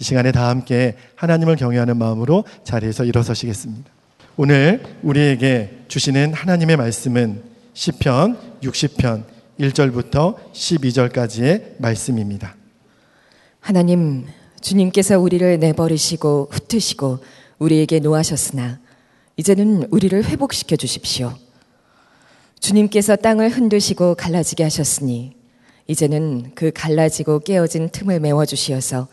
이 시간에 다 함께 하나님을 경외하는 마음으로 자리에서 일어서시겠습니다. 오늘 우리에게 주시는 하나님의 말씀은 시편 60편 1절부터 12절까지의 말씀입니다. 하나님, 주님께서 우리를 내버리시고 흩으시고 우리에게 노하셨으나 이제는 우리를 회복시켜 주십시오. 주님께서 땅을 흔드시고 갈라지게 하셨으니 이제는 그 갈라지고 깨어진 틈을 메워 주시어서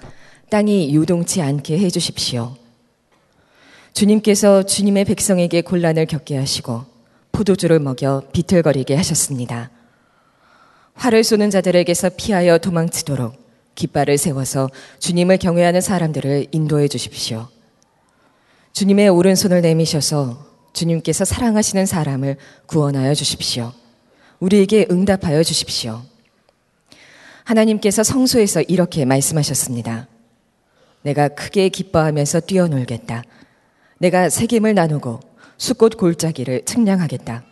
땅이 유동치 않게 해 주십시오. 주님께서 주님의 백성에게 곤란을 겪게 하시고 포도주를 먹여 비틀거리게 하셨습니다. 활을 쏘는 자들에게서 피하여 도망치도록 깃발을 세워서 주님을 경외하는 사람들을 인도해 주십시오. 주님의 오른손을 내미셔서 주님께서 사랑하시는 사람을 구원하여 주십시오. 우리에게 응답하여 주십시오. 하나님께서 성소에서 이렇게 말씀하셨습니다. 내가 크게 기뻐하면서 뛰어놀겠다. 내가 세겜을 나누고 숫꽃 골짜기를 측량하겠다.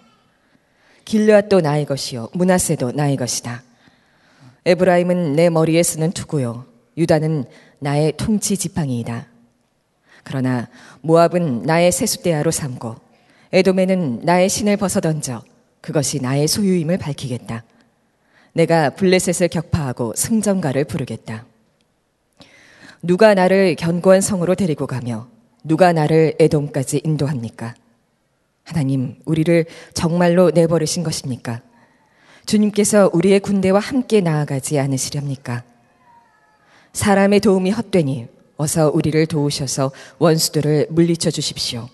길르앗도 나의 것이요 문하세도 나의 것이다. 에브라임은 내 머리에 쓰는 투구요 유다는 나의 통치 지팡이이다. 그러나 모압은 나의 세숫대야로 삼고 에돔에는 나의 신을 벗어던져 그것이 나의 소유임을 밝히겠다. 내가 블레셋을 격파하고 승전가를 부르겠다. 누가 나를 견고한 성으로 데리고 가며 누가 나를 에돔까지 인도합니까? 하나님, 우리를 정말로 내버리신 것입니까? 주님께서 우리의 군대와 함께 나아가지 않으시렵니까? 사람의 도움이 헛되니 어서 우리를 도우셔서 원수들을 물리쳐 주십시오.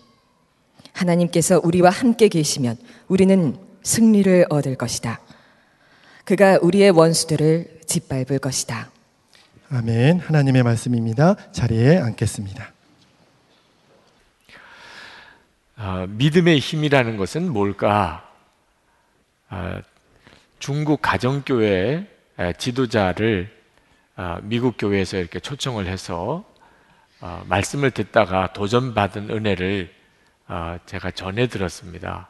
하나님께서 우리와 함께 계시면 우리는 승리를 얻을 것이다. 그가 우리의 원수들을 짓밟을 것이다. 아멘. 하나님의 말씀입니다. 자리에 앉겠습니다. 어, 믿음의 힘이라는 것은 뭘까? 어, 중국 가정교회 지도자를 어, 미국 교회에서 이렇게 초청을 해서 어, 말씀을 듣다가 도전받은 은혜를 어, 제가 전해 들었습니다.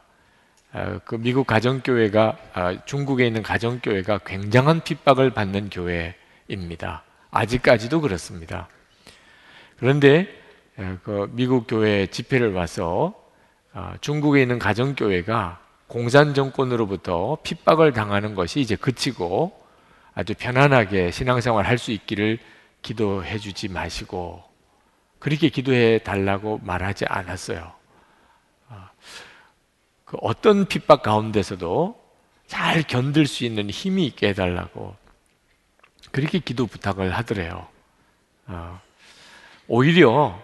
그 미국 가정교회가 중국에 있는 가정교회가 굉장한 핍박을 받는 교회입니다. 아직까지도 그렇습니다. 그런데 그 미국 교회 집회를 와서 중국에 있는 가정교회가 공산 정권으로부터 핍박을 당하는 것이 이제 그치고 아주 편안하게 신앙생활 할 수 있기를 기도해 주지 마시고 그렇게 기도해 달라고 말하지 않았어요. 아, 그 어떤 핍박 가운데서도 잘 견딜 수 있는 힘이 있게 해달라고 그렇게 기도 부탁을 하더래요. 아, 오히려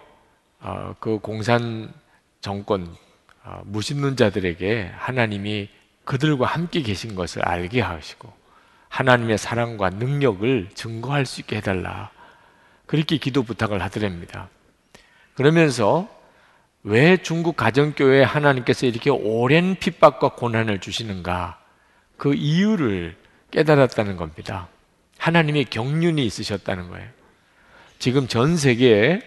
아, 그 공산 정권 어, 무신론 자들에게 하나님이 그들과 함께 계신 것을 알게 하시고 하나님의 사랑과 능력을 증거할 수 있게 해달라. 그렇게 기도 부탁을 하더랍니다. 그러면서 왜 중국 가정교회에 하나님께서 이렇게 오랜 핍박과 고난을 주시는가? 그 이유를 깨달았다는 겁니다. 하나님의 경륜이 있으셨다는 거예요. 지금 전 세계에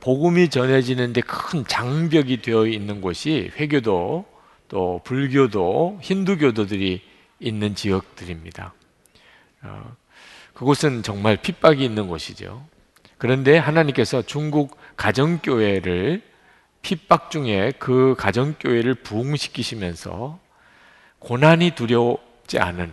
복음이 전해지는데 큰 장벽이 되어 있는 곳이 회교도 또 불교도 힌두교도들이 있는 지역들입니다. 어, 그곳은 정말 핍박이 있는 곳이죠. 그런데 하나님께서 중국 가정교회를 핍박 중에 그 가정교회를 부흥시키시면서 고난이 두려워지 않은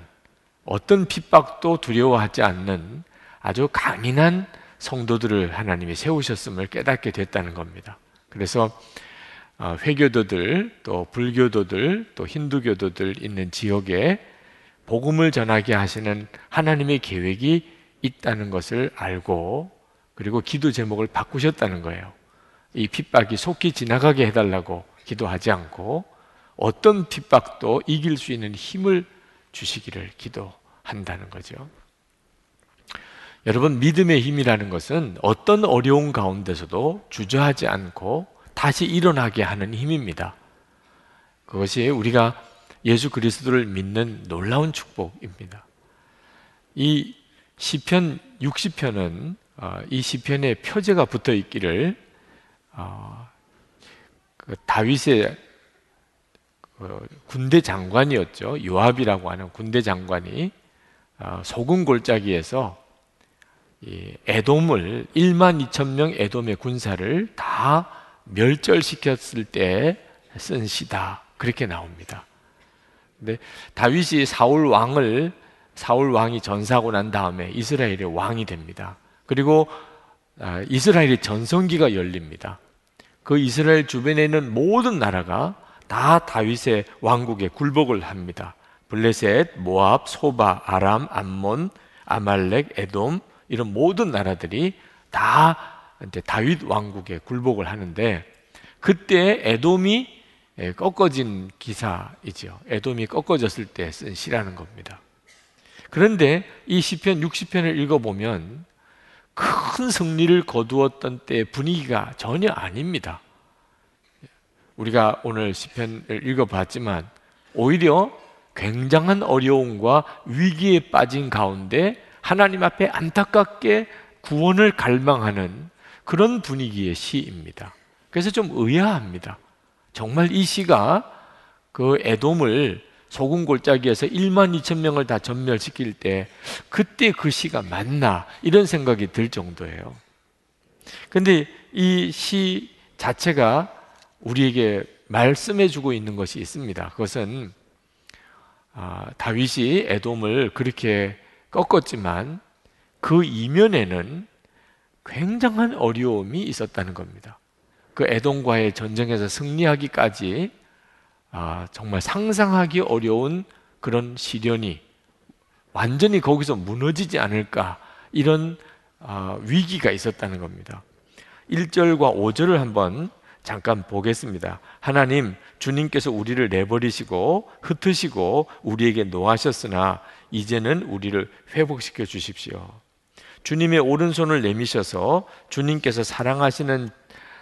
어떤 핍박도 두려워하지 않는 아주 강인한 성도들을 하나님이 세우셨음을 깨닫게 됐다는 겁니다. 그래서 어, 회교도들 또 불교도들 또 힌두교도들 있는 지역에 복음을 전하게 하시는 하나님의 계획이 있다는 것을 알고 그리고 기도 제목을 바꾸셨다는 거예요. 이 핍박이 속히 지나가게 해달라고 기도하지 않고 어떤 핍박도 이길 수 있는 힘을 주시기를 기도한다는 거죠. 여러분, 믿음의 힘이라는 것은 어떤 어려운 가운데서도 주저하지 않고 다시 일어나게 하는 힘입니다. 그것이 우리가 예수 그리스도를 믿는 놀라운 축복입니다. 이 시편 60편은 어, 이 시편에 표제가 붙어 있기를 어, 그 다윗의 그 군대 장관이었죠. 요압이라고 하는 군대 장관이 어, 소금 골짜기에서 이 에돔을 1만 2천 명 에돔의 군사를 다 멸절시켰을 때 쓴 시다. 그렇게 나옵니다. 근데 다윗이 사울 왕을 사울 왕이 전사하고 난 다음에 이스라엘의 왕이 됩니다. 그리고 아, 이스라엘의 전성기가 열립니다. 그 이스라엘 주변에 있는 모든 나라가 다 다윗의 왕국에 굴복을 합니다. 블레셋, 모압, 소바, 아람, 암몬, 아말렉, 에돔 이런 모든 나라들이 다 이제 다윗 왕국에 굴복을 하는데 그때 에돔이 꺾어진 기사이죠. 에돔이 꺾어졌을 때 쓴 시라는 겁니다. 그런데 이 시편 60편을 읽어 보면 큰 승리를 거두었던 때 분위기가 전혀 아닙니다. 우리가 오늘 시편을 읽어봤지만 오히려 굉장한 어려움과 위기에 빠진 가운데 하나님 앞에 안타깝게 구원을 갈망하는 그런 분위기의 시입니다. 그래서 좀 의아합니다. 정말 이 시가 그 에돔을 소금 골짜기에서 1만 2천 명을 다 전멸시킬 때 그때 그 시가 맞나 이런 생각이 들 정도예요. 근데 이 시 자체가 우리에게 말씀해 주고 있는 것이 있습니다. 그것은 아, 다윗이 에돔을 그렇게 꺾었지만 그 이면에는 굉장한 어려움이 있었다는 겁니다. 그 에돔과의 전쟁에서 승리하기까지 아, 정말 상상하기 어려운 그런 시련이 완전히 거기서 무너지지 않을까 이런 아, 위기가 있었다는 겁니다. 1절과 5절을 한번 잠깐 보겠습니다. 하나님, 주님께서 우리를 내버리시고 흩으시고 우리에게 노하셨으나 이제는 우리를 회복시켜 주십시오. 주님의 오른손을 내미셔서 주님께서 사랑하시는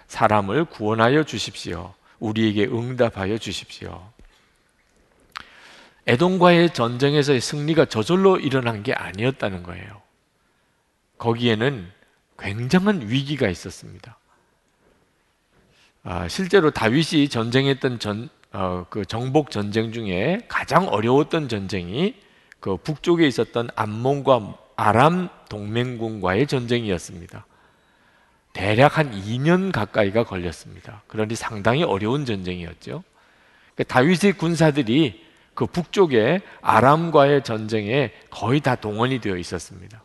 사람을 구원하여 주십시오. 우리에게 응답하여 주십시오. 에돔과의 전쟁에서의 승리가 저절로 일어난 게 아니었다는 거예요. 거기에는 굉장한 위기가 있었습니다. 아, 실제로 다윗이 전쟁했던 전, 어, 그 정복 전쟁 중에 가장 어려웠던 전쟁이 그 북쪽에 있었던 암몬과 아람 동맹군과의 전쟁이었습니다. 대략 한 2년 가까이가 걸렸습니다. 그러니 상당히 어려운 전쟁이었죠. 그러니까 다윗의 군사들이 그 북쪽에 아람과의 전쟁에 거의 다 동원이 되어 있었습니다.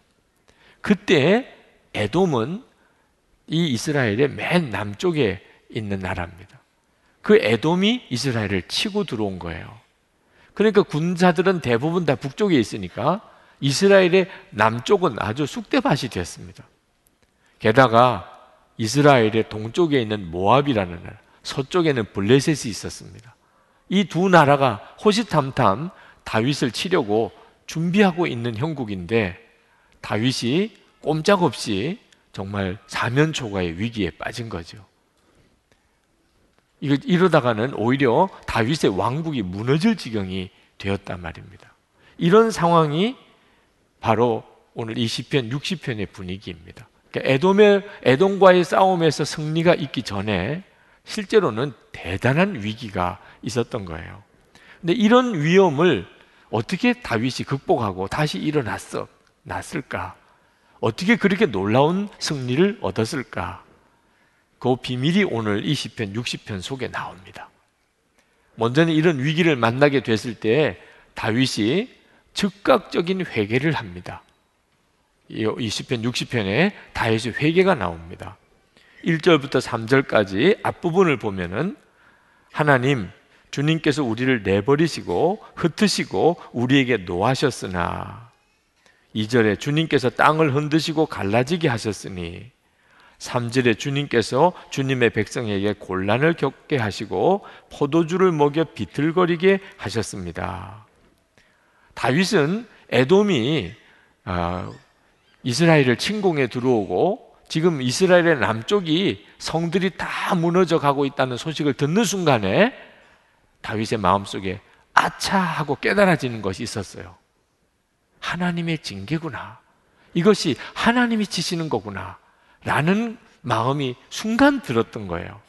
그때 에돔은 이 이스라엘의 맨 남쪽에 있는 나라입니다. 그 에돔이 이스라엘을 치고 들어온 거예요. 그러니까 군사들은 대부분 다 북쪽에 있으니까 이스라엘의 남쪽은 아주 쑥대밭이 됐습니다. 게다가 이스라엘의 동쪽에 있는 모압이라는 나라, 서쪽에는 블레셋이 있었습니다. 이 두 나라가 호시탐탐 다윗을 치려고 준비하고 있는 형국인데 다윗이 꼼짝없이 정말 사면초가의 위기에 빠진 거죠. 이거 이러다가는 오히려 다윗의 왕국이 무너질 지경이 되었단 말입니다. 이런 상황이 바로 오늘 이 시편 60편의 분위기입니다. 그러니까 에돔의 에돔과의 싸움에서 승리가 있기 전에 실제로는 대단한 위기가 있었던 거예요. 근데 이런 위험을 어떻게 다윗이 극복하고 다시 일어났어 났을까? 어떻게 그렇게 놀라운 승리를 얻었을까? 그 비밀이 오늘 이 시편 60편 속에 나옵니다. 먼저는 이런 위기를 만나게 됐을 때 다윗이 즉각적인 회개를 합니다. 이 20편, 60편에 다윗의 회개가 나옵니다. 1절부터 3절까지 앞부분을 보면은 하나님, 주님께서 우리를 내버리시고 흩으시고 우리에게 노하셨으나 2절에 주님께서 땅을 흔드시고 갈라지게 하셨으니 3절에 주님께서 주님의 백성에게 곤란을 겪게 하시고 포도주를 먹여 비틀거리게 하셨습니다. 다윗은 에돔이 아, 이스라엘을 침공해 들어오고 지금 이스라엘의 남쪽이 성들이 다 무너져 가고 있다는 소식을 듣는 순간에 다윗의 마음속에 아차 하고 깨달아지는 것이 있었어요. 하나님의 징계구나. 이것이 하나님이 치시는 거구나. 라는 마음이 순간 들었던 거예요.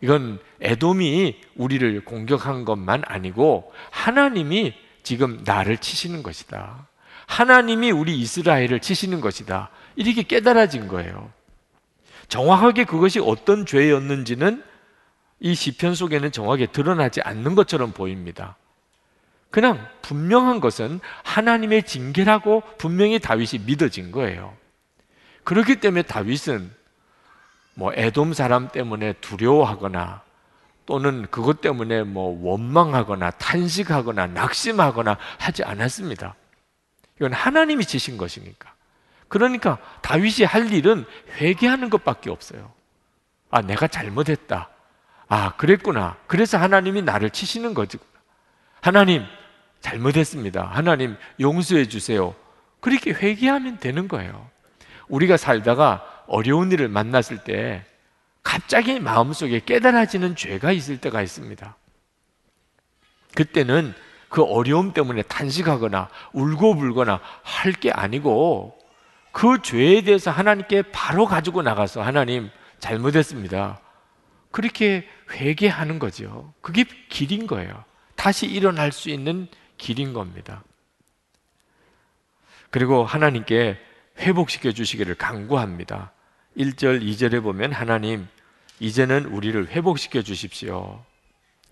이건 애돔이 우리를 공격한 것만 아니고 하나님이 지금 나를 치시는 것이다. 하나님이 우리 이스라엘을 치시는 것이다. 이렇게 깨달아진 거예요. 정확하게 그것이 어떤 죄였는지는 이 시편 속에는 정확하게 드러나지 않는 것처럼 보입니다. 그냥 분명한 것은 하나님의 징계라고 분명히 다윗이 믿어진 거예요. 그렇기 때문에 다윗은 뭐 에돔 사람 때문에 두려워하거나 또는 그것 때문에 뭐 원망하거나 탄식하거나 낙심하거나 하지 않았습니다. 이건 하나님이 지신 것이니까. 그러니까 다윗이 할 일은 회개하는 것밖에 없어요. 아, 내가 잘못했다. 아, 그랬구나. 그래서 하나님이 나를 치시는 거지. 하나님, 잘못했습니다. 하나님, 용서해 주세요. 그렇게 회개하면 되는 거예요. 우리가 살다가 어려운 일을 만났을 때 갑자기 마음속에 깨달아지는 죄가 있을 때가 있습니다. 그때는 그 어려움 때문에 탄식하거나 울고 불거나 할 게 아니고 그 죄에 대해서 하나님께 바로 가지고 나가서 하나님 잘못했습니다. 그렇게 회개하는 거죠. 그게 길인 거예요. 다시 일어날 수 있는 길인 겁니다. 그리고 하나님께 회복시켜 주시기를 간구합니다. 1절, 2절에 보면 하나님, 이제는 우리를 회복시켜 주십시오.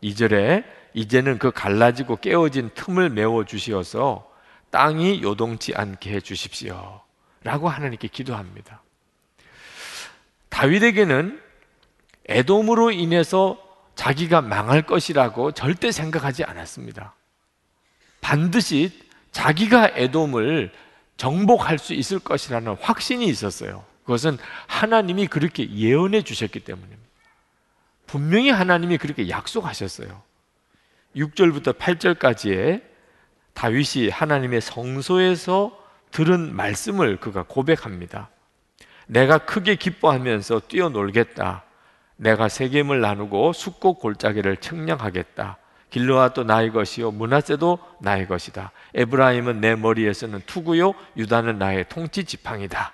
2절에 이제는 그 갈라지고 깨어진 틈을 메워 주시어서 땅이 요동치 않게 해 주십시오. 라고 하나님께 기도합니다. 다윗에게는 애돔으로 인해서 자기가 망할 것이라고 절대 생각하지 않았습니다. 반드시 자기가 애돔을 정복할 수 있을 것이라는 확신이 있었어요. 그것은 하나님이 그렇게 예언해 주셨기 때문입니다. 분명히 하나님이 그렇게 약속하셨어요. 6절부터 8절까지에 다윗이 하나님의 성소에서 들은 말씀을 그가 고백합니다. 내가 크게 기뻐하면서 뛰어놀겠다. 내가 세겜을 나누고 숙곡 골짜기를 측량하겠다. 길로아도 나의 것이요 문하세도 나의 것이다. 에브라임은 내 머리에서는 투구요 유다는 나의 통치 지팡이다.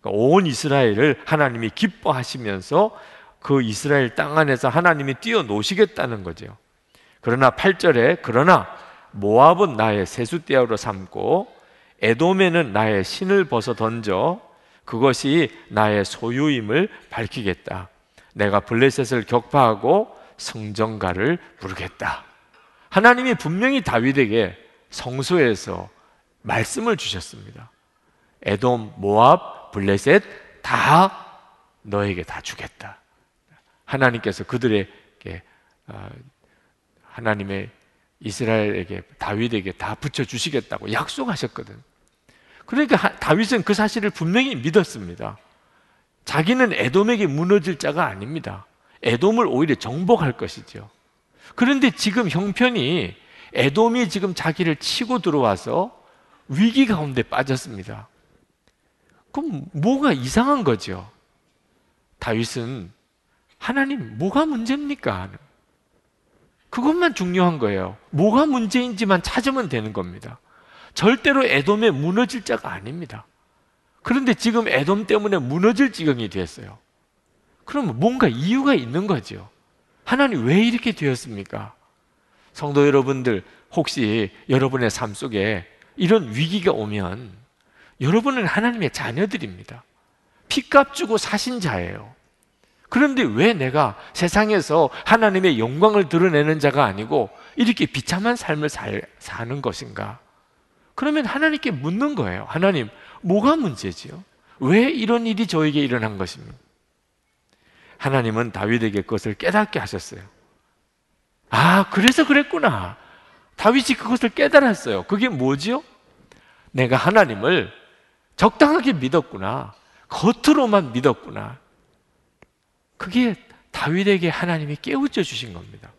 그러니까 온 이스라엘을 하나님이 기뻐하시면서 그 이스라엘 땅 안에서 하나님이 뛰어노시겠다는 거죠. 그러나 8절에 그러나 모압은 나의 세숫대야로 삼고 에돔에는 나의 신을 벗어 던져 그것이 나의 소유임을 밝히겠다. 내가 블레셋을 격파하고 성전가를 부르겠다. 하나님이 분명히 다윗에게 성소에서 말씀을 주셨습니다. 에돔, 모압, 블레셋 다 너에게 다 주겠다. 하나님께서 그들에게 어, 하나님의 이스라엘에게 다윗에게 다 붙여 주시겠다고 약속하셨거든. 그러니까 다윗은 그 사실을 분명히 믿었습니다. 자기는 에돔에게 무너질 자가 아닙니다. 에돔을 오히려 정복할 것이죠. 그런데 지금 형편이 에돔이 지금 자기를 치고 들어와서 위기 가운데 빠졌습니다. 그럼 뭐가 이상한 거죠? 다윗은 하나님 뭐가 문제입니까? 그것만 중요한 거예요. 뭐가 문제인지만 찾으면 되는 겁니다. 절대로 에돔에 무너질 자가 아닙니다. 그런데 지금 에돔 때문에 무너질 지경이 됐어요. 그러면 뭔가 이유가 있는 거죠. 하나님 왜 이렇게 되었습니까? 성도 여러분들, 혹시 여러분의 삶 속에 이런 위기가 오면 여러분은 하나님의 자녀들입니다. 피값 주고 사신 자예요. 그런데 왜 내가 세상에서 하나님의 영광을 드러내는 자가 아니고 이렇게 비참한 삶을 살, 사는 것인가? 그러면 하나님께 묻는 거예요. 하나님, 뭐가 문제지요? 왜 이런 일이 저에게 일어난 것입니까? 하나님은 다윗에게 그것을 깨닫게 하셨어요. 아, 그래서 그랬구나. 다윗이 그것을 깨달았어요. 그게 뭐지요? 내가 하나님을 적당하게 믿었구나. 겉으로만 믿었구나. 그게 다윗에게 하나님이 깨우쳐 주신 겁니다.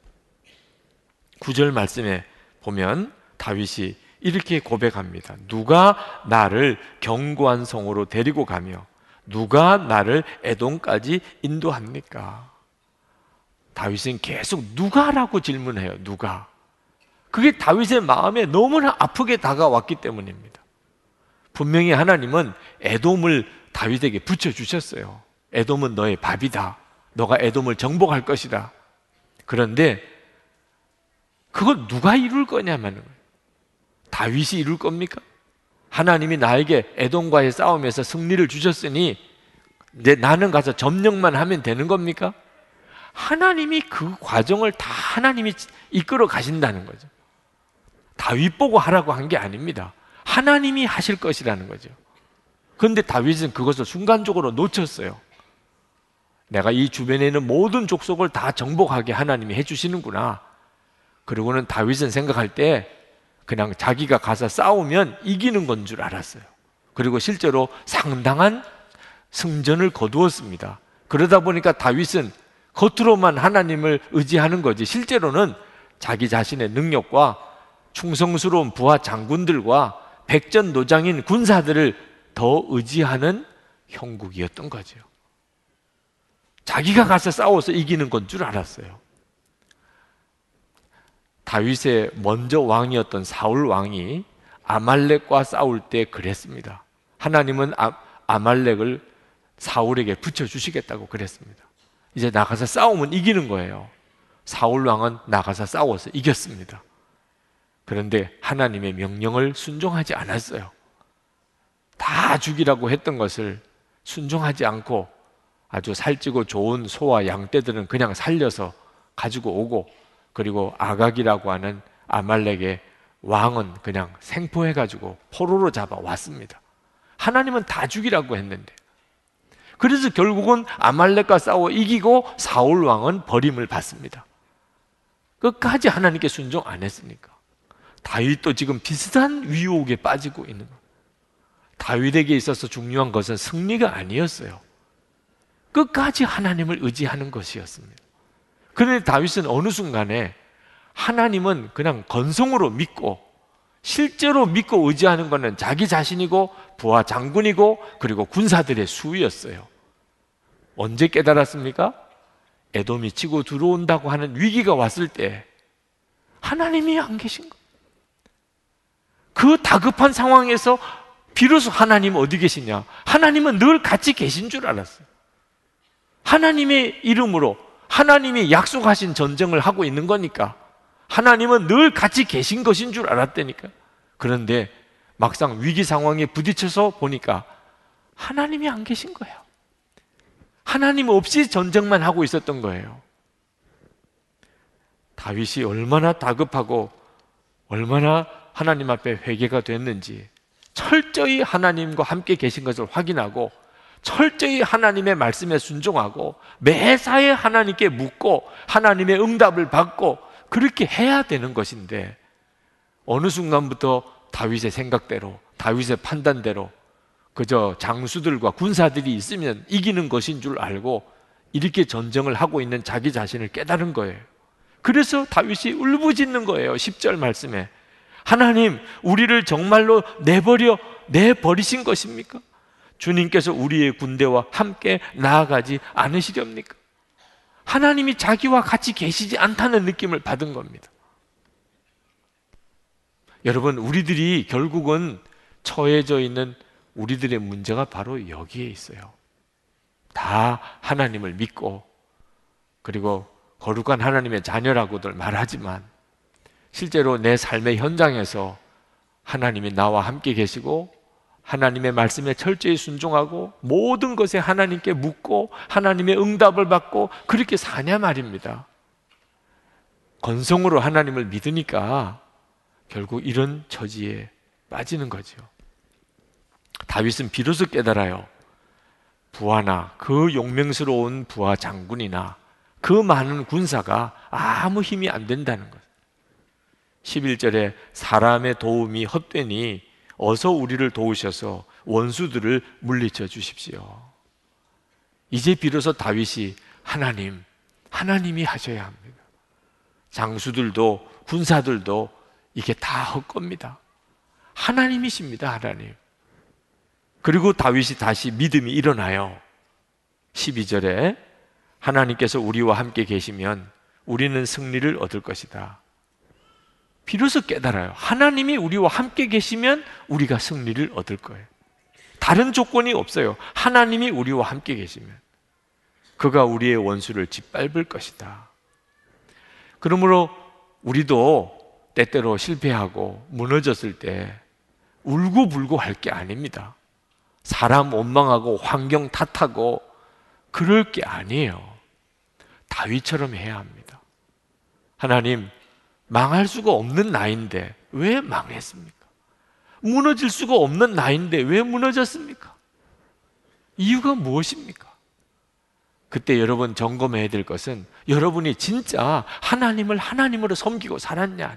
구절 말씀에 보면 다윗이 이렇게 고백합니다. 누가 나를 견고한 성으로 데리고 가며 누가 나를 에돔까지 인도합니까? 다윗은 계속 누가라고 질문해요. 누가? 그게 다윗의 마음에 너무나 아프게 다가왔기 때문입니다. 분명히 하나님은 에돔을 다윗에게 붙여 주셨어요. 에돔은 너의 밥이다. 너가 에돔을 정복할 것이다. 그런데 그걸 누가 이룰 거냐면 다윗이 이룰 겁니까? 하나님이 나에게 에돔과의 싸움에서 승리를 주셨으니 이제 나는 가서 점령만 하면 되는 겁니까? 하나님이 그 과정을 다 하나님이 이끌어 가신다는 거죠. 다 윗 보고 하라고 한 게 아닙니다. 하나님이 하실 것이라는 거죠. 그런데 다윗은 그것을 순간적으로 놓쳤어요. 내가 이 주변에 있는 모든 족속을 다 정복하게 하나님이 해주시는구나. 그리고는 다윗은 생각할 때 그냥 자기가 가서 싸우면 이기는 건 줄 알았어요. 그리고 실제로 상당한 승전을 거두었습니다. 그러다 보니까 다윗은 겉으로만 하나님을 의지하는 거지 실제로는 자기 자신의 능력과 충성스러운 부하 장군들과 백전 노장인 군사들을 더 의지하는 형국이었던 거죠. 자기가 가서 싸워서 이기는 건 줄 알았어요. 다윗의 먼저 왕이었던 사울 왕이 아말렉과 싸울 때 그랬습니다. 하나님은 아, 아말렉을 사울에게 붙여 주시겠다고 그랬습니다. 이제 나가서 싸우면 이기는 거예요. 사울 왕은 나가서 싸워서 이겼습니다. 그런데 하나님의 명령을 순종하지 않았어요. 다 죽이라고 했던 것을 순종하지 않고 아주 살찌고 좋은 소와 양떼들은 그냥 살려서 가지고 오고 그리고 아각이라고 하는 아말렉의 왕은 그냥 생포해 가지고 포로로 잡아 왔습니다. 하나님은 다 죽이라고 했는데 그래서 결국은 아말렉과 싸워 이기고 사울 왕은 버림을 받습니다. 끝까지 하나님께 순종 안 했으니까. 다윗도 지금 비슷한 위혹에 빠지고 있는 거예요. 다윗에게 있어서 중요한 것은 승리가 아니었어요. 끝까지 하나님을 의지하는 것이었습니다. 그런데 다윗은 어느 순간에 하나님은 그냥 건성으로 믿고 실제로 믿고 의지하는 것은 자기 자신이고 부하 장군이고 그리고 군사들의 수였어요. 언제 깨달았습니까? 에돔이 치고 들어온다고 하는 위기가 왔을 때 하나님이 안 계신 거. 그 다급한 상황에서 비로소 하나님 어디 계시냐? 하나님은 늘 같이 계신 줄 알았어요. 하나님의 이름으로 하나님이 약속하신 전쟁을 하고 있는 거니까 하나님은 늘 같이 계신 것인 줄 알았다니까. 그런데 막상 위기 상황에 부딪혀서 보니까 하나님이 안 계신 거예요. 하나님 없이 전쟁만 하고 있었던 거예요. 다윗이 얼마나 다급하고 얼마나 하나님 앞에 회개가 됐는지 철저히 하나님과 함께 계신 것을 확인하고 철저히 하나님의 말씀에 순종하고 매사에 하나님께 묻고 하나님의 응답을 받고 그렇게 해야 되는 것인데 어느 순간부터 다윗의 생각대로 다윗의 판단대로 그저 장수들과 군사들이 있으면 이기는 것인 줄 알고 이렇게 전쟁을 하고 있는 자기 자신을 깨달은 거예요. 그래서 다윗이 울부짖는 거예요. 10절 말씀에. 하나님, 우리를 정말로 내버려, 내버리신 것입니까? 주님께서 우리의 군대와 함께 나아가지 않으시렵니까? 하나님이 자기와 같이 계시지 않다는 느낌을 받은 겁니다. 여러분, 우리들이 결국은 처해져 있는 우리들의 문제가 바로 여기에 있어요. 다 하나님을 믿고 그리고 거룩한 하나님의 자녀라고들 말하지만 실제로 내 삶의 현장에서 하나님이 나와 함께 계시고 하나님의 말씀에 철저히 순종하고 모든 것에 하나님께 묻고 하나님의 응답을 받고 그렇게 사냐 말입니다. 건성으로 하나님을 믿으니까 결국 이런 처지에 빠지는 거죠. 다윗은 비로소 깨달아요. 부하나 그 용맹스러운 부하 장군이나 그 많은 군사가 아무 힘이 안 된다는 것. 11절에 사람의 도움이 헛되니 어서 우리를 도우셔서 원수들을 물리쳐 주십시오. 이제 비로소 다윗이 하나님, 하나님이 하셔야 합니다. 장수들도 군사들도 이게 다 헛겁니다. 하나님이십니다, 하나님. 그리고 다윗이 다시 믿음이 일어나요. 12절에 하나님께서 우리와 함께 계시면 우리는 승리를 얻을 것이다. 비로소 깨달아요. 하나님이 우리와 함께 계시면 우리가 승리를 얻을 거예요. 다른 조건이 없어요. 하나님이 우리와 함께 계시면. 그가 우리의 원수를 짓밟을 것이다. 그러므로 우리도 때때로 실패하고 무너졌을 때 울고불고 할 게 아닙니다. 사람 원망하고 환경 탓하고 그럴 게 아니에요. 다윗처럼 해야 합니다. 하나님, 망할 수가 없는 나인데 왜 망했습니까? 무너질 수가 없는 나인데 왜 무너졌습니까? 이유가 무엇입니까? 그때 여러분 점검해야 될 것은 여러분이 진짜 하나님을 하나님으로 섬기고 살았냐.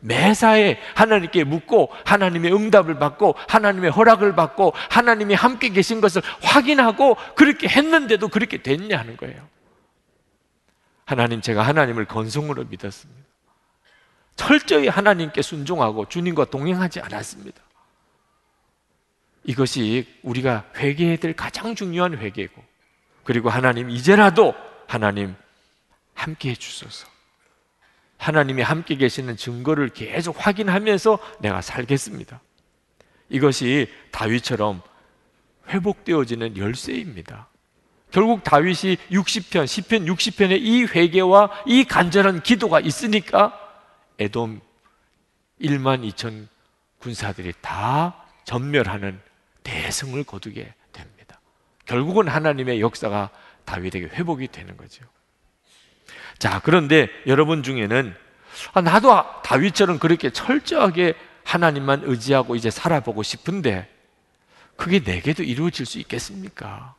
매사에 하나님께 묻고 하나님의 응답을 받고 하나님의 허락을 받고 하나님이 함께 계신 것을 확인하고 그렇게 했는데도 그렇게 됐냐 하는 거예요. 하나님 제가 하나님을 건성으로 믿었습니다. 철저히 하나님께 순종하고 주님과 동행하지 않았습니다. 이것이 우리가 회개해야 될 가장 중요한 회개고 그리고 하나님 이제라도 하나님 함께 해 주소서. 하나님이 함께 계시는 증거를 계속 확인하면서 내가 살겠습니다. 이것이 다윗처럼 회복되어지는 열쇠입니다. 결국 다윗이 60편, 10편, 60편의 이 회개와 이 간절한 기도가 있으니까 에돔 1만 2천 군사들이 다 전멸하는 대승을 거두게 됩니다. 결국은 하나님의 역사가 다윗에게 회복이 되는 거죠. 자, 그런데 여러분 중에는 아, 나도 다윗처럼 그렇게 철저하게 하나님만 의지하고 이제 살아보고 싶은데 그게 내게도 이루어질 수 있겠습니까?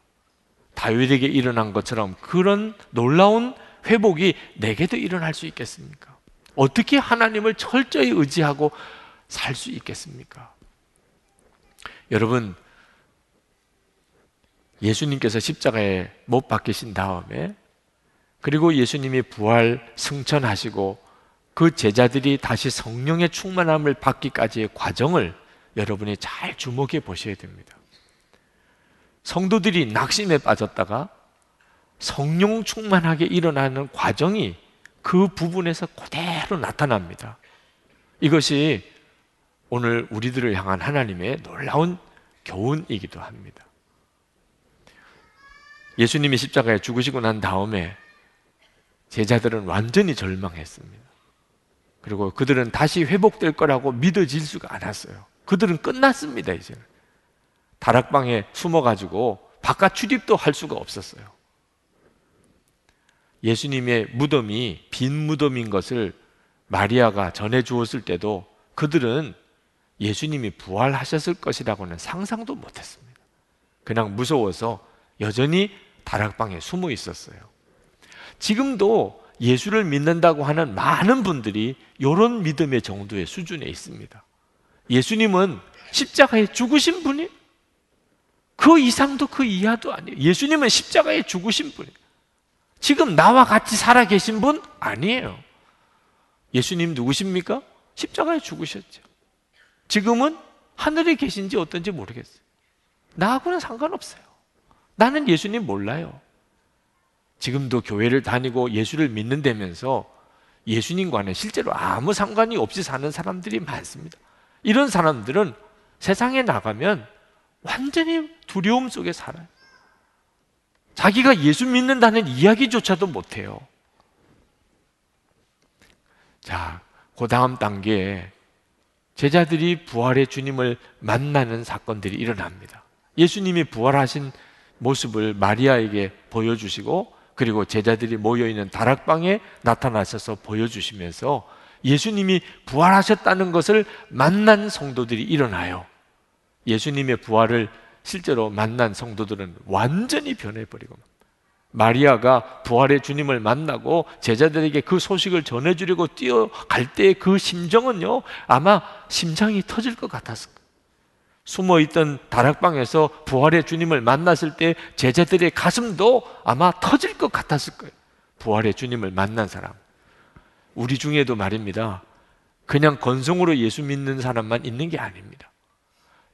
다윗에게 일어난 것처럼 그런 놀라운 회복이 내게도 일어날 수 있겠습니까? 어떻게 하나님을 철저히 의지하고 살 수 있겠습니까? 여러분, 예수님께서 십자가에 못 박히신 다음에 그리고 예수님이 부활 승천하시고 그 제자들이 다시 성령의 충만함을 받기까지의 과정을 여러분이 잘 주목해 보셔야 됩니다. 성도들이 낙심에 빠졌다가 성령 충만하게 일어나는 과정이 그 부분에서 그대로 나타납니다. 이것이 오늘 우리들을 향한 하나님의 놀라운 교훈이기도 합니다. 예수님이 십자가에 죽으시고 난 다음에 제자들은 완전히 절망했습니다. 그리고 그들은 다시 회복될 거라고 믿어질 수가 않았어요. 그들은 끝났습니다, 이제 다락방에 숨어가지고 바깥 출입도 할 수가 없었어요. 예수님의 무덤이 빈 무덤인 것을 마리아가 전해 주었을 때도 그들은 예수님이 부활하셨을 것이라고는 상상도 못했습니다. 그냥 무서워서 여전히 다락방에 숨어 있었어요. 지금도 예수를 믿는다고 하는 많은 분들이 이런 믿음의 정도의 수준에 있습니다. 예수님은 십자가에 죽으신 분이 그 이상도 그 이하도 아니에요. 예수님은 십자가에 죽으신 분이에요. 지금 나와 같이 살아 계신 분 아니에요. 예수님 누구십니까? 십자가에 죽으셨죠. 지금은 하늘에 계신지 어떤지 모르겠어요. 나하고는 상관없어요. 나는 예수님 몰라요. 지금도 교회를 다니고 예수를 믿는다면서 예수님과는 실제로 아무 상관이 없이 사는 사람들이 많습니다. 이런 사람들은 세상에 나가면 완전히 두려움 속에 살아요. 자기가 예수 믿는다는 이야기조차도 못해요. 자, 그 다음 단계에 제자들이 부활의 주님을 만나는 사건들이 일어납니다. 예수님이 부활하신 모습을 마리아에게 보여주시고 그리고 제자들이 모여있는 다락방에 나타나셔서 보여주시면서 예수님이 부활하셨다는 것을 만난 성도들이 일어나요. 예수님의 부활을 실제로 만난 성도들은 완전히 변해버리고 마리아가 부활의 주님을 만나고 제자들에게 그 소식을 전해주려고 뛰어갈 때의 그 심정은요 아마 심장이 터질 것 같았을 거예요. 숨어 있던 다락방에서 부활의 주님을 만났을 때 제자들의 가슴도 아마 터질 것 같았을 거예요. 부활의 주님을 만난 사람. 우리 중에도 말입니다. 그냥 건성으로 예수 믿는 사람만 있는 게 아닙니다.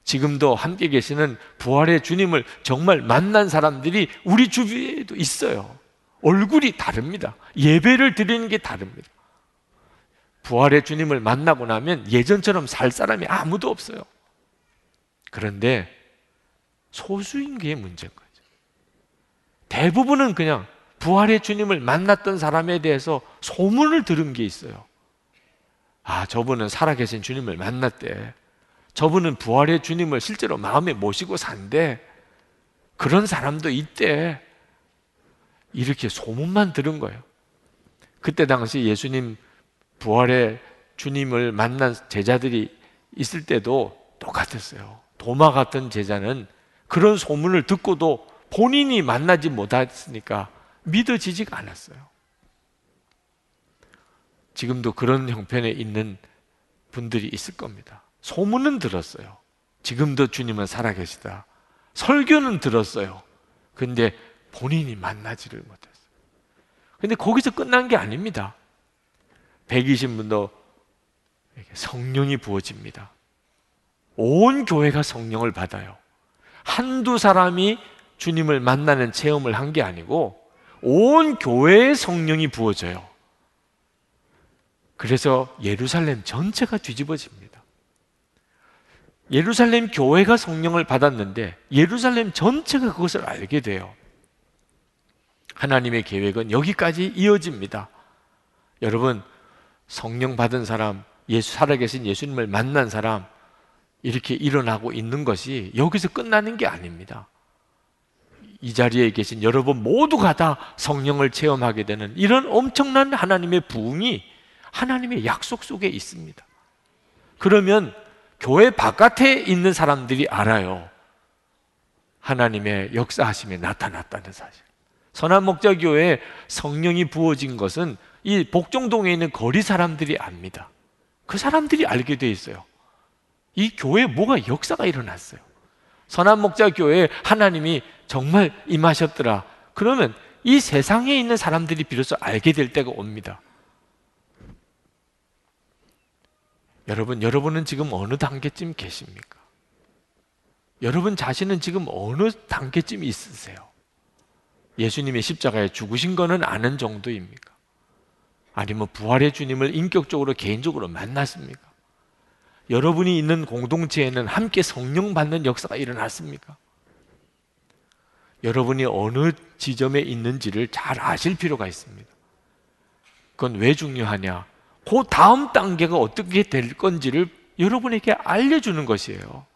지금도 함께 계시는 부활의 주님을 정말 만난 사람들이 우리 주위에도 있어요. 얼굴이 다릅니다. 예배를 드리는 게 다릅니다. 부활의 주님을 만나고 나면 예전처럼 살 사람이 아무도 없어요. 그런데 소수인 게 문제인 거죠. 대부분은 그냥 부활의 주님을 만났던 사람에 대해서 소문을 들은 게 있어요. 아, 저분은 살아계신 주님을 만났대. 저분은 부활의 주님을 실제로 마음에 모시고 산대. 그런 사람도 있대. 이렇게 소문만 들은 거예요. 그때 당시 예수님 부활의 주님을 만난 제자들이 있을 때도 똑같았어요. 도마 같은 제자는 그런 소문을 듣고도 본인이 만나지 못했으니까 믿어지지가 않았어요. 지금도 그런 형편에 있는 분들이 있을 겁니다. 소문은 들었어요. 지금도 주님은 살아계시다. 설교는 들었어요. 근데 본인이 만나지를 못했어요. 근데 거기서 끝난 게 아닙니다. 120분도 성령이 부어집니다. 온 교회가 성령을 받아요. 한두 사람이 주님을 만나는 체험을 한 게 아니고 온 교회의 성령이 부어져요. 그래서 예루살렘 전체가 뒤집어집니다. 예루살렘 교회가 성령을 받았는데 예루살렘 전체가 그것을 알게 돼요. 하나님의 계획은 여기까지 이어집니다. 여러분, 성령 받은 사람, 예수 살아계신 예수님을 만난 사람 이렇게 일어나고 있는 것이 여기서 끝나는 게 아닙니다. 이 자리에 계신 여러분 모두가 다 성령을 체험하게 되는 이런 엄청난 하나님의 부흥이 하나님의 약속 속에 있습니다. 그러면 교회 바깥에 있는 사람들이 알아요. 하나님의 역사하심이 나타났다는 사실. 선한 목자 교회에 성령이 부어진 것은 이 복종동에 있는 거리 사람들이 압니다. 그 사람들이 알게 돼 있어요. 이 교회에 뭐가 역사가 일어났어요. 선한 목자 교회에 하나님이 정말 임하셨더라. 그러면 이 세상에 있는 사람들이 비로소 알게 될 때가 옵니다. 여러분, 여러분은 지금 어느 단계쯤 계십니까? 여러분 자신은 지금 어느 단계쯤 있으세요? 예수님의 십자가에 죽으신 거는 아는 정도입니까? 아니면 부활의 주님을 인격적으로 개인적으로 만났습니까? 여러분이 있는 공동체에는 함께 성령 받는 역사가 일어났습니까? 여러분이 어느 지점에 있는지를 잘 아실 필요가 있습니다. 그건 왜 중요하냐? 그 다음 단계가 어떻게 될 건지를 여러분에게 알려주는 것이에요.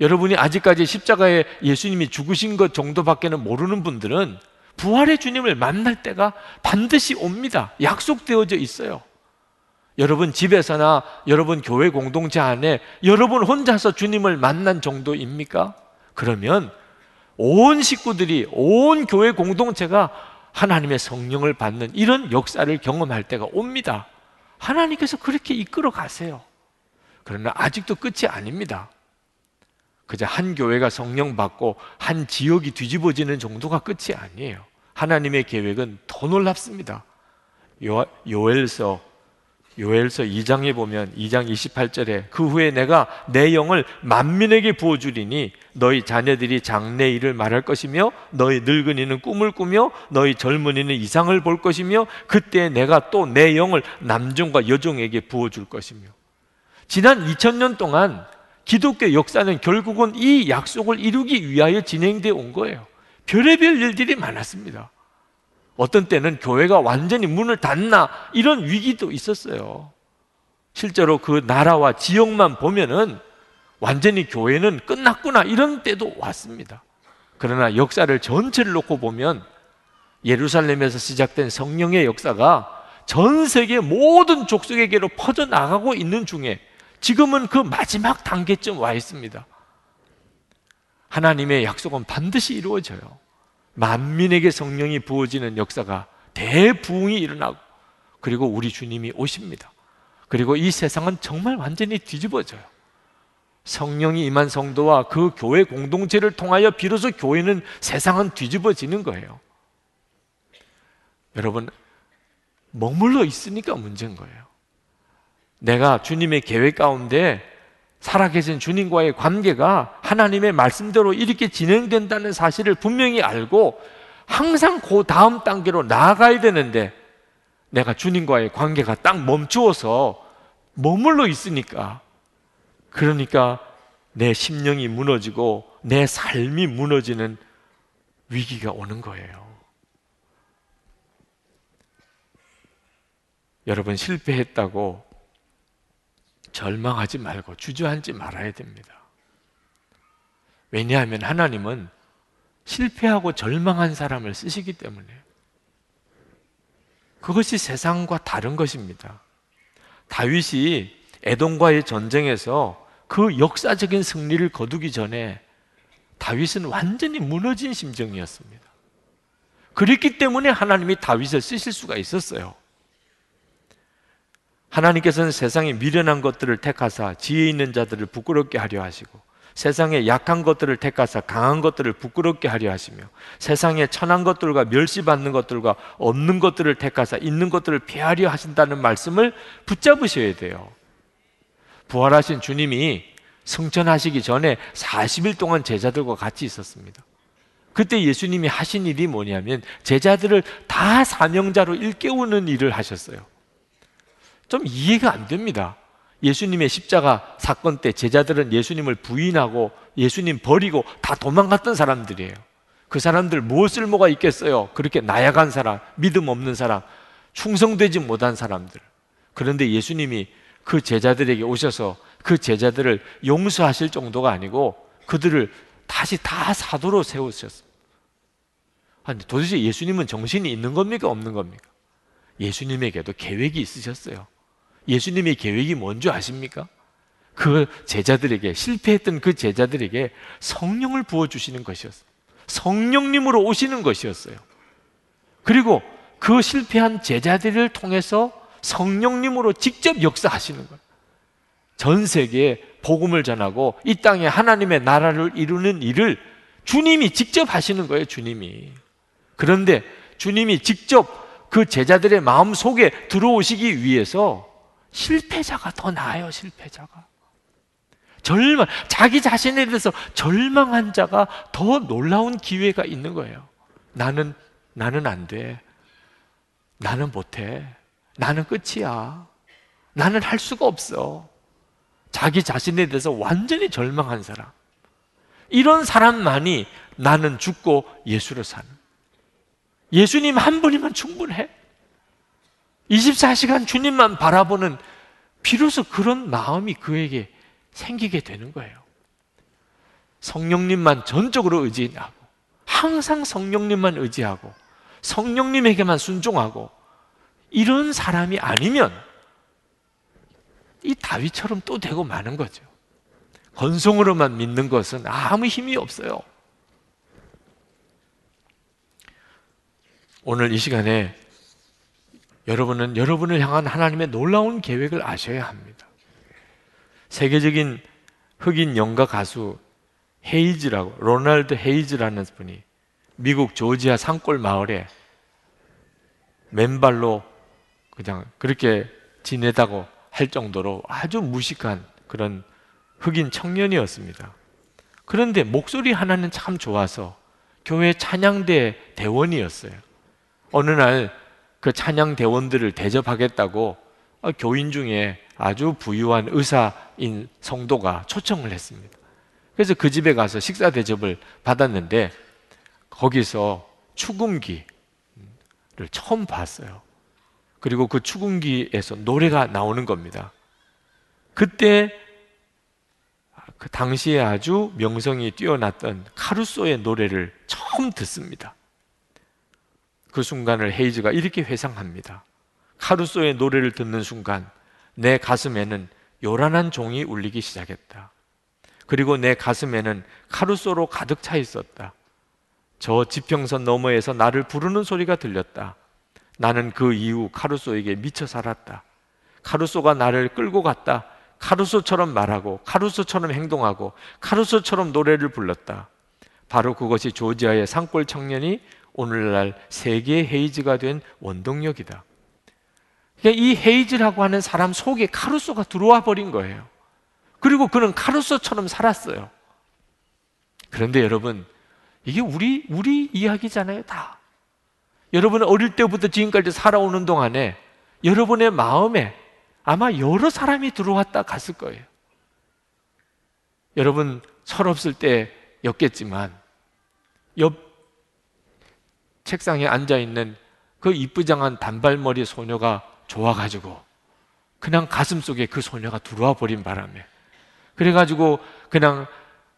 여러분이 아직까지 십자가에 예수님이 죽으신 것 정도밖에는 모르는 분들은 부활의 주님을 만날 때가 반드시 옵니다. 약속되어져 있어요. 여러분 집에서나 여러분 교회 공동체 안에 여러분 혼자서 주님을 만난 정도입니까? 그러면 온 식구들이 온 교회 공동체가 하나님의 성령을 받는 이런 역사를 경험할 때가 옵니다. 하나님께서 그렇게 이끌어 가세요. 그러나 아직도 끝이 아닙니다. 그저 한 교회가 성령 받고 한 지역이 뒤집어지는 정도가 끝이 아니에요. 하나님의 계획은 더 놀랍습니다. 요, 요엘서 요엘서 2장에 보면 2장 28절에 그 후에 내가 내 영을 만민에게 부어 주리니 너희 자녀들이 장래 일을 말할 것이며 너희 늙은이는 꿈을 꾸며 너희 젊은이는 이상을 볼 것이며 그때 내가 또 내 영을 남종과 여종에게 부어 줄 것이며 지난 2000년 동안 기독교 역사는 결국은 이 약속을 이루기 위하여 진행되어 온 거예요. 별의별 일들이 많았습니다. 어떤 때는 교회가 완전히 문을 닫나 이런 위기도 있었어요. 실제로 그 나라와 지역만 보면은 완전히 교회는 끝났구나 이런 때도 왔습니다. 그러나 역사를 전체를 놓고 보면 예루살렘에서 시작된 성령의 역사가 전 세계 모든 족속에게로 퍼져나가고 있는 중에 지금은 그 마지막 단계쯤 와 있습니다. 하나님의 약속은 반드시 이루어져요. 만민에게 성령이 부어지는 역사가 대부흥이 일어나고 그리고 우리 주님이 오십니다. 그리고 이 세상은 정말 완전히 뒤집어져요. 성령이 임한 성도와 그 교회 공동체를 통하여 비로소 교회는 세상은 뒤집어지는 거예요. 여러분, 머물러 있으니까 문제인 거예요. 내가 주님의 계획 가운데 살아계신 주님과의 관계가 하나님의 말씀대로 이렇게 진행된다는 사실을 분명히 알고 항상 그 다음 단계로 나아가야 되는데 내가 주님과의 관계가 딱 멈추어서 머물러 있으니까 그러니까 내 심령이 무너지고 내 삶이 무너지는 위기가 오는 거예요. 여러분 실패했다고 절망하지 말고 주저앉지 말아야 됩니다. 왜냐하면 하나님은 실패하고 절망한 사람을 쓰시기 때문에 그것이 세상과 다른 것입니다. 다윗이 에돔과의 전쟁에서 그 역사적인 승리를 거두기 전에 다윗은 완전히 무너진 심정이었습니다. 그랬기 때문에 하나님이 다윗을 쓰실 수가 있었어요. 하나님께서는 세상에 미련한 것들을 택하사 지혜 있는 자들을 부끄럽게 하려 하시고 세상에 약한 것들을 택하사 강한 것들을 부끄럽게 하려 하시며 세상에 천한 것들과 멸시받는 것들과 없는 것들을 택하사 있는 것들을 피하려 하신다는 말씀을 붙잡으셔야 돼요. 부활하신 주님이 승천하시기 전에 40일 동안 제자들과 같이 있었습니다. 그때 예수님이 하신 일이 뭐냐면 제자들을 다 사명자로 일깨우는 일을 하셨어요. 좀 이해가 안 됩니다. 예수님의 십자가 사건 때 제자들은 예수님을 부인하고 예수님 버리고 다 도망갔던 사람들이에요. 그 사람들 무엇을 뭐가 있겠어요? 그렇게 나약한 사람, 믿음 없는 사람, 충성되지 못한 사람들. 그런데 예수님이 그 제자들에게 오셔서 그 제자들을 용서하실 정도가 아니고 그들을 다시 다 사도로 세우셨습니다. 아니, 도대체 예수님은 정신이 있는 겁니까? 없는 겁니까? 예수님에게도 계획이 있으셨어요. 예수님의 계획이 뭔지 아십니까? 그 제자들에게, 실패했던 그 제자들에게 성령을 부어 주시는 것이었어요. 성령님으로 오시는 것이었어요. 그리고 그 실패한 제자들을 통해서 성령님으로 직접 역사하시는 거예요. 전 세계에 복음을 전하고 이 땅에 하나님의 나라를 이루는 일을 주님이 직접 하시는 거예요, 주님이. 그런데 주님이 직접 그 제자들의 마음 속에 들어오시기 위해서 실패자가 더 나아요, 실패자가. 절망, 자기 자신에 대해서 절망한 자가 더 놀라운 기회가 있는 거예요. 나는, 나는 안 돼. 나는 못해. 나는 끝이야. 나는 할 수가 없어. 자기 자신에 대해서 완전히 절망한 사람. 이런 사람만이 나는 죽고 예수를 사는. 예수님 한 분이면 충분해. 24시간 주님만 바라보는 비로소 그런 마음이 그에게 생기게 되는 거예요. 성령님만 전적으로 의지하고, 항상 성령님만 의지하고, 성령님에게만 순종하고, 이런 사람이 아니면 이 다윗처럼 또 되고 마는 거죠. 건성으로만 믿는 것은 아무 힘이 없어요. 오늘 이 시간에 여러분은 여러분을 향한 하나님의 놀라운 계획을 아셔야 합니다. 세계적인 흑인 연가 가수 헤이즈라고 로널드 헤이즈라는 분이 미국 조지아 산골 마을에 맨발로 그냥 그렇게 지내다고 할 정도로 아주 무식한 그런 흑인 청년이었습니다. 그런데 목소리 하나는 참 좋아서 교회 찬양대 대원이었어요. 어느 날 그 찬양 대원들을 대접하겠다고 교인 중에 아주 부유한 의사인 성도가 초청을 했습니다. 그래서 그 집에 가서 식사 대접을 받았는데 거기서 추궁기를 처음 봤어요. 그리고 그 추궁기에서 노래가 나오는 겁니다. 그때 그 당시에 아주 명성이 뛰어났던 카루소의 노래를 처음 듣습니다. 그 순간을 헤이즈가 이렇게 회상합니다. 카루소의 노래를 듣는 순간 내 가슴에는 요란한 종이 울리기 시작했다. 그리고 내 가슴에는 카루소로 가득 차 있었다. 저 지평선 너머에서 나를 부르는 소리가 들렸다. 나는 그 이후 카루소에게 미쳐 살았다. 카루소가 나를 끌고 갔다. 카루소처럼 말하고 카루소처럼 행동하고 카루소처럼 노래를 불렀다. 바로 그것이 조지아의 산골 청년이 오늘날 세계 헤이즈가 된 원동력이다. 그러니까 이 헤이즈라고 하는 사람 속에 카루소가 들어와 버린 거예요. 그리고 그는 카루소처럼 살았어요. 그런데 여러분, 이게 우리, 우리 이야기잖아요, 다. 여러분은 어릴 때부터 지금까지 살아오는 동안에 여러분의 마음에 아마 여러 사람이 들어왔다 갔을 거예요. 여러분 철없을 때였겠지만 옆 책상에 앉아 있는 그 이쁘장한 단발머리 소녀가 좋아가지고 그냥 가슴 속에 그 소녀가 들어와 버린 바람에 그래가지고 그냥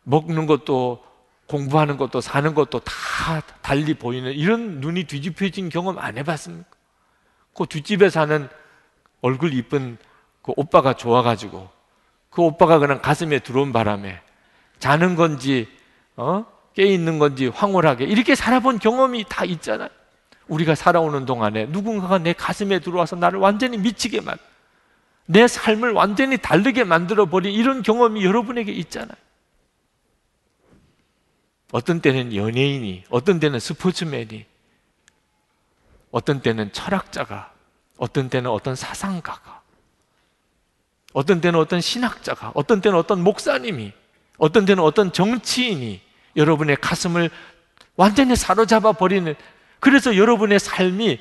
먹는 것도 공부하는 것도 사는 것도 다 달리 보이는 이런 눈이 뒤집혀진 경험 안 해봤습니까? 그 뒷집에 사는 얼굴 이쁜 그 오빠가 좋아가지고 그 오빠가 그냥 가슴에 들어온 바람에 자는 건지 어? 깨 있는 건지 황홀하게 이렇게 살아본 경험이 다 있잖아요. 우리가 살아오는 동안에 누군가가 내 가슴에 들어와서 나를 완전히 미치게 만, 내 삶을 완전히 다르게 만들어 버린 이런 경험이 여러분에게 있잖아요. 어떤 때는 연예인이, 어떤 때는 스포츠맨이, 어떤 때는 철학자가, 어떤 때는 어떤 사상가가, 어떤 때는 어떤 신학자가, 어떤 때는 어떤 목사님이, 어떤 때는 어떤 정치인이 여러분의 가슴을 완전히 사로잡아 버리는 그래서 여러분의 삶이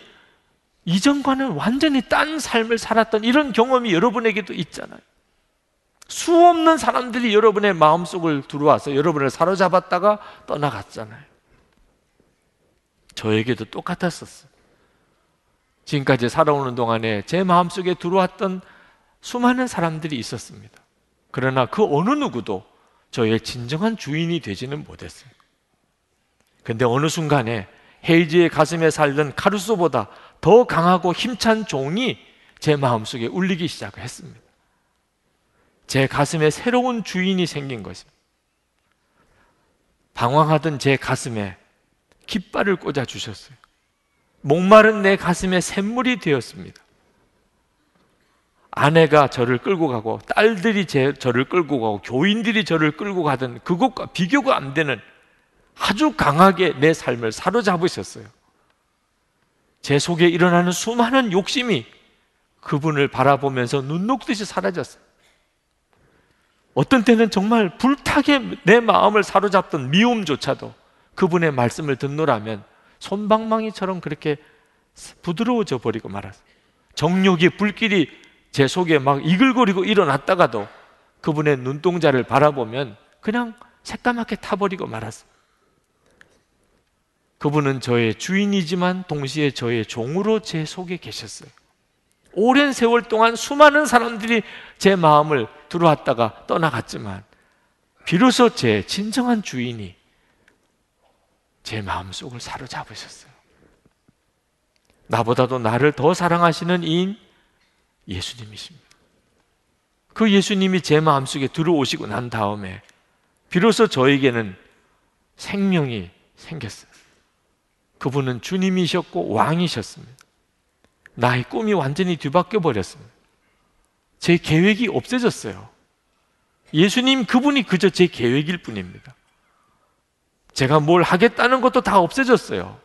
이전과는 완전히 딴 삶을 살았던 이런 경험이 여러분에게도 있잖아요. 수 없는 사람들이 여러분의 마음속을 들어와서 여러분을 사로잡았다가 떠나갔잖아요. 저에게도 똑같았었어요. 지금까지 살아오는 동안에 제 마음속에 들어왔던 수많은 사람들이 있었습니다. 그러나 그 어느 누구도 저의 진정한 주인이 되지는 못했어요. 근데 어느 순간에 헤이지의 가슴에 살던 카루소보다 더 강하고 힘찬 종이 제 마음속에 울리기 시작했습니다. 제 가슴에 새로운 주인이 생긴 것입니다. 방황하던 제 가슴에 깃발을 꽂아 주셨어요. 목마른 내 가슴에 샘물이 되었습니다. 아내가 저를 끌고 가고 딸들이 제, 저를 끌고 가고 교인들이 저를 끌고 가던 그것과 비교가 안 되는 아주 강하게 내 삶을 사로잡으셨어요. 제 속에 일어나는 수많은 욕심이 그분을 바라보면서 눈 녹듯이 사라졌어요. 어떤 때는 정말 불타게 내 마음을 사로잡던 미움조차도 그분의 말씀을 듣노라면 손방망이처럼 그렇게 부드러워져 버리고 말았어요. 정욕의 불길이 제 속에 막 이글거리고 일어났다가도 그분의 눈동자를 바라보면 그냥 새까맣게 타버리고 말았어요. 그분은 저의 주인이지만 동시에 저의 종으로 제 속에 계셨어요. 오랜 세월 동안 수많은 사람들이 제 마음을 들어왔다가 떠나갔지만 비로소 제 진정한 주인이 제 마음속을 사로잡으셨어요. 나보다도 나를 더 사랑하시는 이인 예수님이십니다. 그 예수님이 제 마음속에 들어오시고 난 다음에 비로소 저에게는 생명이 생겼어요. 그분은 주님이셨고 왕이셨습니다. 나의 꿈이 완전히 뒤바뀌어 버렸습니다. 제 계획이 없어졌어요. 예수님 그분이 그저 제 계획일 뿐입니다. 제가 뭘 하겠다는 것도 다 없어졌어요.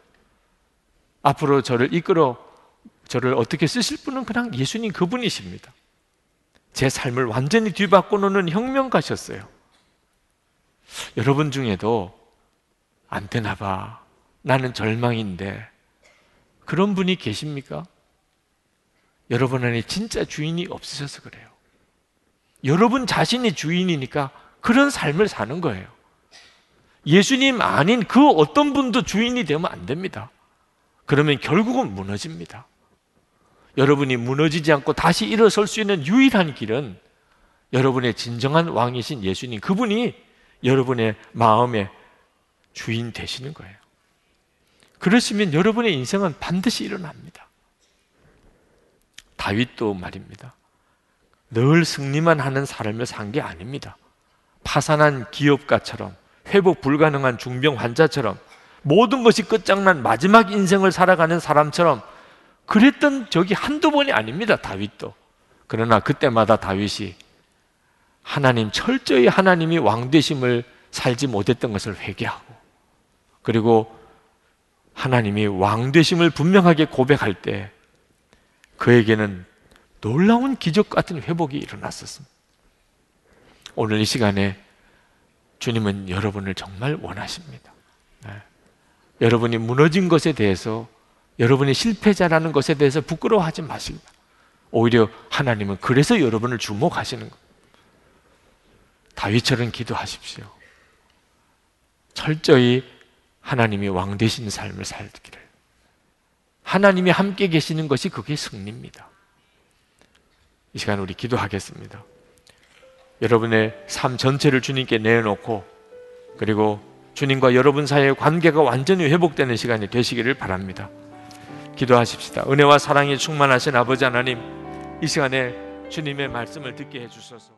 앞으로 저를 이끌어 저를 어떻게 쓰실 분은 그냥 예수님 그분이십니다. 제 삶을 완전히 뒤바꿔 놓는 혁명가셨어요. 여러분 중에도 안 되나 봐. 나는 절망인데. 그런 분이 계십니까? 여러분 안에 진짜 주인이 없으셔서 그래요. 여러분 자신이 주인이니까 그런 삶을 사는 거예요. 예수님 아닌 그 어떤 분도 주인이 되면 안 됩니다. 그러면 결국은 무너집니다. 여러분이 무너지지 않고 다시 일어설 수 있는 유일한 길은 여러분의 진정한 왕이신 예수님, 그분이 여러분의 마음의 주인 되시는 거예요. 그러시면 여러분의 인생은 반드시 일어납니다. 다윗도 말입니다. 늘 승리만 하는 삶을 산 게 아닙니다. 파산한 기업가처럼 회복 불가능한 중병 환자처럼 모든 것이 끝장난 마지막 인생을 살아가는 사람처럼 그랬던 적이 한두 번이 아닙니다. 다윗도. 그러나 그때마다 다윗이 하나님 철저히 하나님이 왕 되심을 살지 못했던 것을 회개하고 그리고 하나님이 왕 되심을 분명하게 고백할 때 그에게는 놀라운 기적 같은 회복이 일어났었습니다. 오늘 이 시간에 주님은 여러분을 정말 원하십니다. 네. 여러분이 무너진 것에 대해서 여러분이 실패자라는 것에 대해서 부끄러워하지 마십니다. 오히려 하나님은 그래서 여러분을 주목하시는 것. 다윗처럼 기도하십시오. 철저히 하나님이 왕 되신 삶을 살기를. 하나님이 함께 계시는 것이 그게 승리입니다. 이 시간 우리 기도하겠습니다. 여러분의 삶 전체를 주님께 내놓고 그리고 주님과 여러분 사이의 관계가 완전히 회복되는 시간이 되시기를 바랍니다. 기도하십시다. 은혜와 사랑이 충만하신 아버지 하나님, 이 시간에 주님의 말씀을 듣게 해주소서.